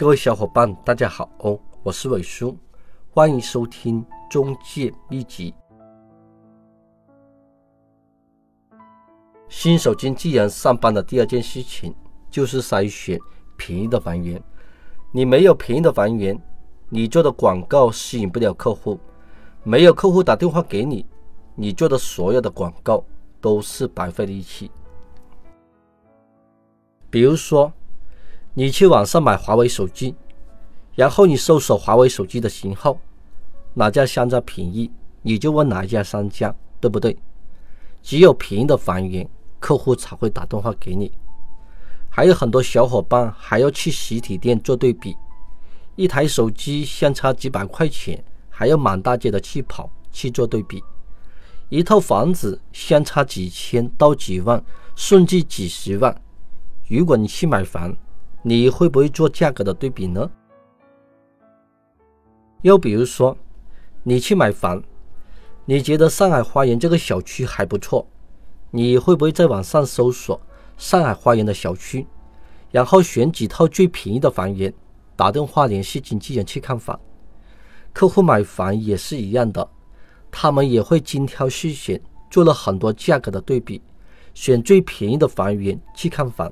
各位小伙伴，大家好哦，我是伟叔，欢迎收听中介秘籍。新手经纪人上班的第二件事情就是筛选便宜的房源。你没有便宜的房源，你做的广告吸引不了客户，没有客户打电话给你，你做的所有的广告都是白费力气。比如说。你去网上买华为手机，然后你搜索华为手机的型号，哪家商家便宜，你就问哪一家商家，对不对？只有便宜的房源，客户才会打电话给你。还有很多小伙伴还要去实体店做对比，一台手机相差几百块钱，还要满大街的去跑去做对比；一套房子相差几千到几万，甚至几十万。如果你去买房，你会不会做价格的对比呢？又比如说，你去买房，你觉得上海花园这个小区还不错，你会不会在网上搜索上海花园的小区，然后选几套最便宜的房源，打电话联系经纪人去看房？客户买房也是一样的，他们也会精挑细选，做了很多价格的对比，选最便宜的房源去看房。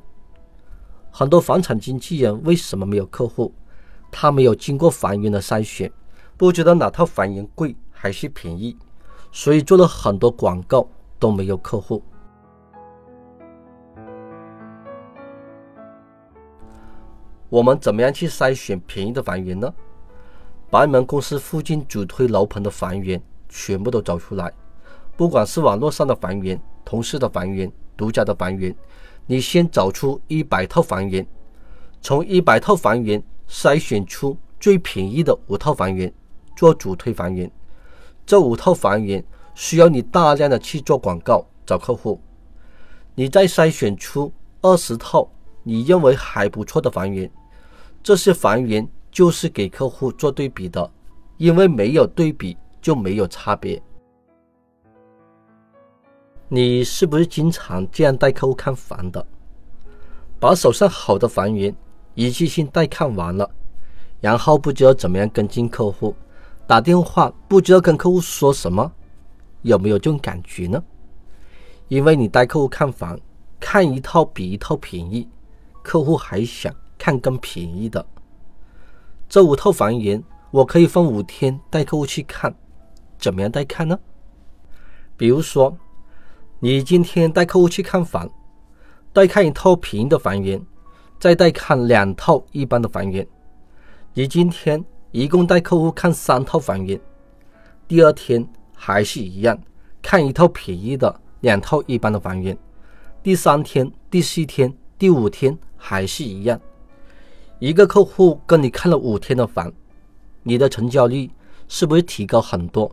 很多房产经纪人为什么没有客户？他没有经过房源的筛选，不知道哪套房源贵还是便宜，所以做了很多广告都没有客户。我们怎么样去筛选便宜的房源呢？把你们公司附近主推楼盘的房源全部都找出来，不管是网络上的房源、同事的房源、独家的房源。你先找出一百套房源，从一百套房源筛选出最便宜的五套房源做主推房源。这五套房源需要你大量的去做广告找客户。你再筛选出二十套你认为还不错的房源，这些房源就是给客户做对比的，因为没有对比就没有差别。你是不是经常这样带客户看房的？把手上好的房源一次性带看完了，然后不知道怎么样跟进客户，打电话不知道跟客户说什么，有没有这种感觉呢？因为你带客户看房，看一套比一套便宜，客户还想看更便宜的。这五套房源我可以分五天带客户去看，怎么样带看呢？比如说。你今天带客户去看房，带看一套便宜的房源，再带看两套一般的房源。你今天一共带客户看三套房源，第二天还是一样，看一套便宜的，两套一般的房源。第三天、第四天、第五天还是一样。一个客户跟你看了五天的房，你的成交率是不是提高很多？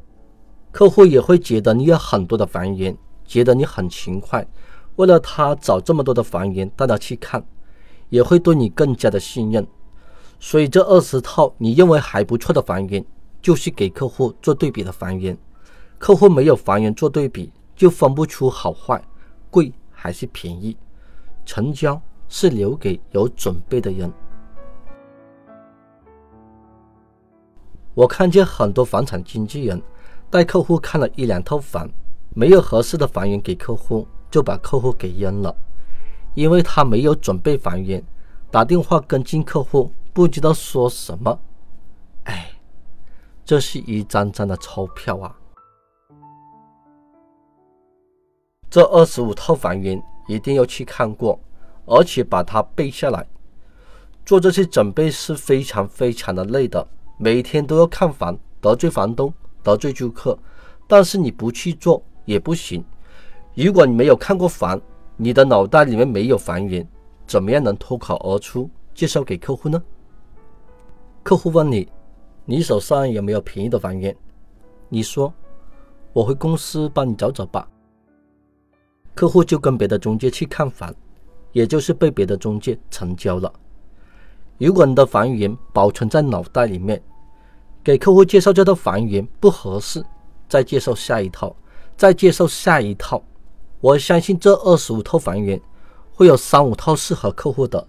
客户也会觉得你有很多的房源。觉得你很勤快，为了他找这么多的房源带他去看，也会对你更加的信任。所以这二十套你认为还不错的房源，就是给客户做对比的房源。客户没有房源做对比，就分不出好坏，贵还是便宜。成交是留给有准备的人。我看见很多房产经纪人带客户看了一两套房。没有合适的房源给客户，就把客户给扔了，因为他没有准备房源，打电话跟进客户不知道说什么。哎，这是一张张的钞票啊！这二十五套房源一定要去看过，而且把它背下来。做这些准备是非常非常的累的，每天都要看房，得罪房东，得罪租客，但是你不去做。也不行。如果你没有看过房，你的脑袋里面没有房源，怎么样能脱口而出介绍给客户呢？客户问你，你手上有没有便宜的房源？你说，我回公司帮你找找吧。客户就跟别的中介去看房，也就是被别的中介成交了。如果你的房源保存在脑袋里面，给客户介绍这套房源不合适，再介绍下一套。再介绍下一套，我相信这二十五套房源会有三五套适合客户的。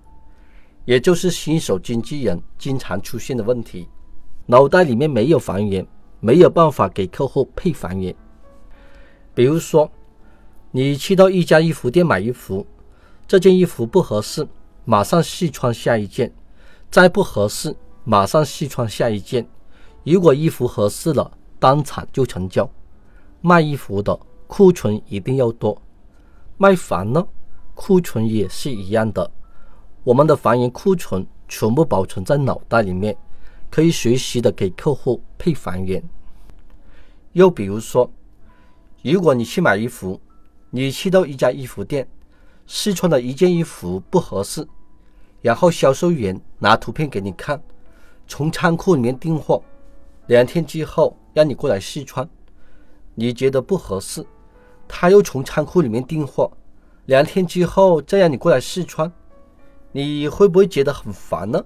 也就是新手经纪人经常出现的问题。脑袋里面没有房源，没有办法给客户配房源。比如说，你去到一家衣服店买衣服，这件衣服不合适，马上试穿下一件；再不合适，马上试穿下一件。如果衣服合适了，当场就成交。卖衣服的库存一定要多，卖房呢，库存也是一样的。我们的房源库存全部保存在脑袋里面。可以随时的给客户配房源。又比如说，如果你去买衣服，你去到一家衣服店，试穿了一件衣服不合适，然后销售员拿图片给你看，从仓库里面订货，两天之后让你过来试穿，你觉得不合适，他又从仓库里面订货，两天之后再让你过来试穿，你会不会觉得很烦呢？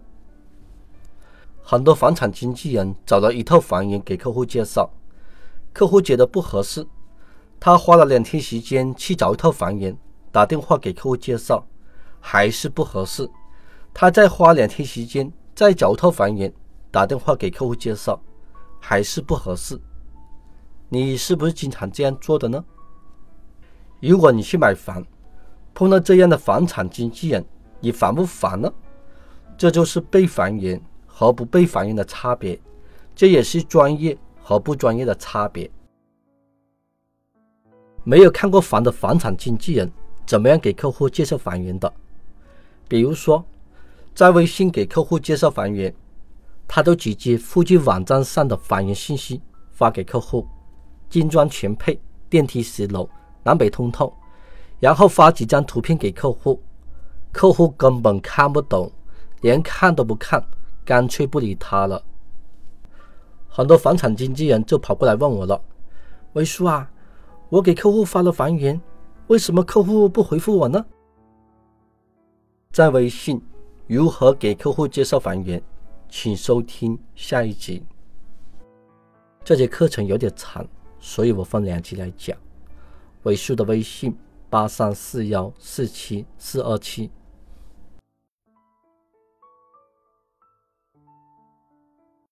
很多房产经纪人找了一套房源给客户介绍，客户觉得不合适，他花了两天时间去找一套房源，打电话给客户介绍，还是不合适，他再花两天时间再找一套房源，打电话给客户介绍，还是不合适。你是不是经常这样做的呢？如果你去买房，碰到这样的房产经纪人，你烦不烦呢？这就是被房源。和不被房源的差别，这也是专业和不专业的差别。没有看过房的房产经纪人怎么样给客户介绍房源的？比如说，在微信给客户介绍房源，他都直接复制网站上的房源信息发给客户，精装全配，电梯十楼，南北通透，然后发几张图片给客户，客户根本看不懂，连看都不看。干脆不理他了。很多房产经纪人就跑过来问我了：“魏叔啊，我给客户发了房源，为什么客户不回复我呢？”在微信如何给客户介绍房源，请收听下一集。这节课程有点长，所以我分两期来讲。尾数的微信：八三四幺四七四二七。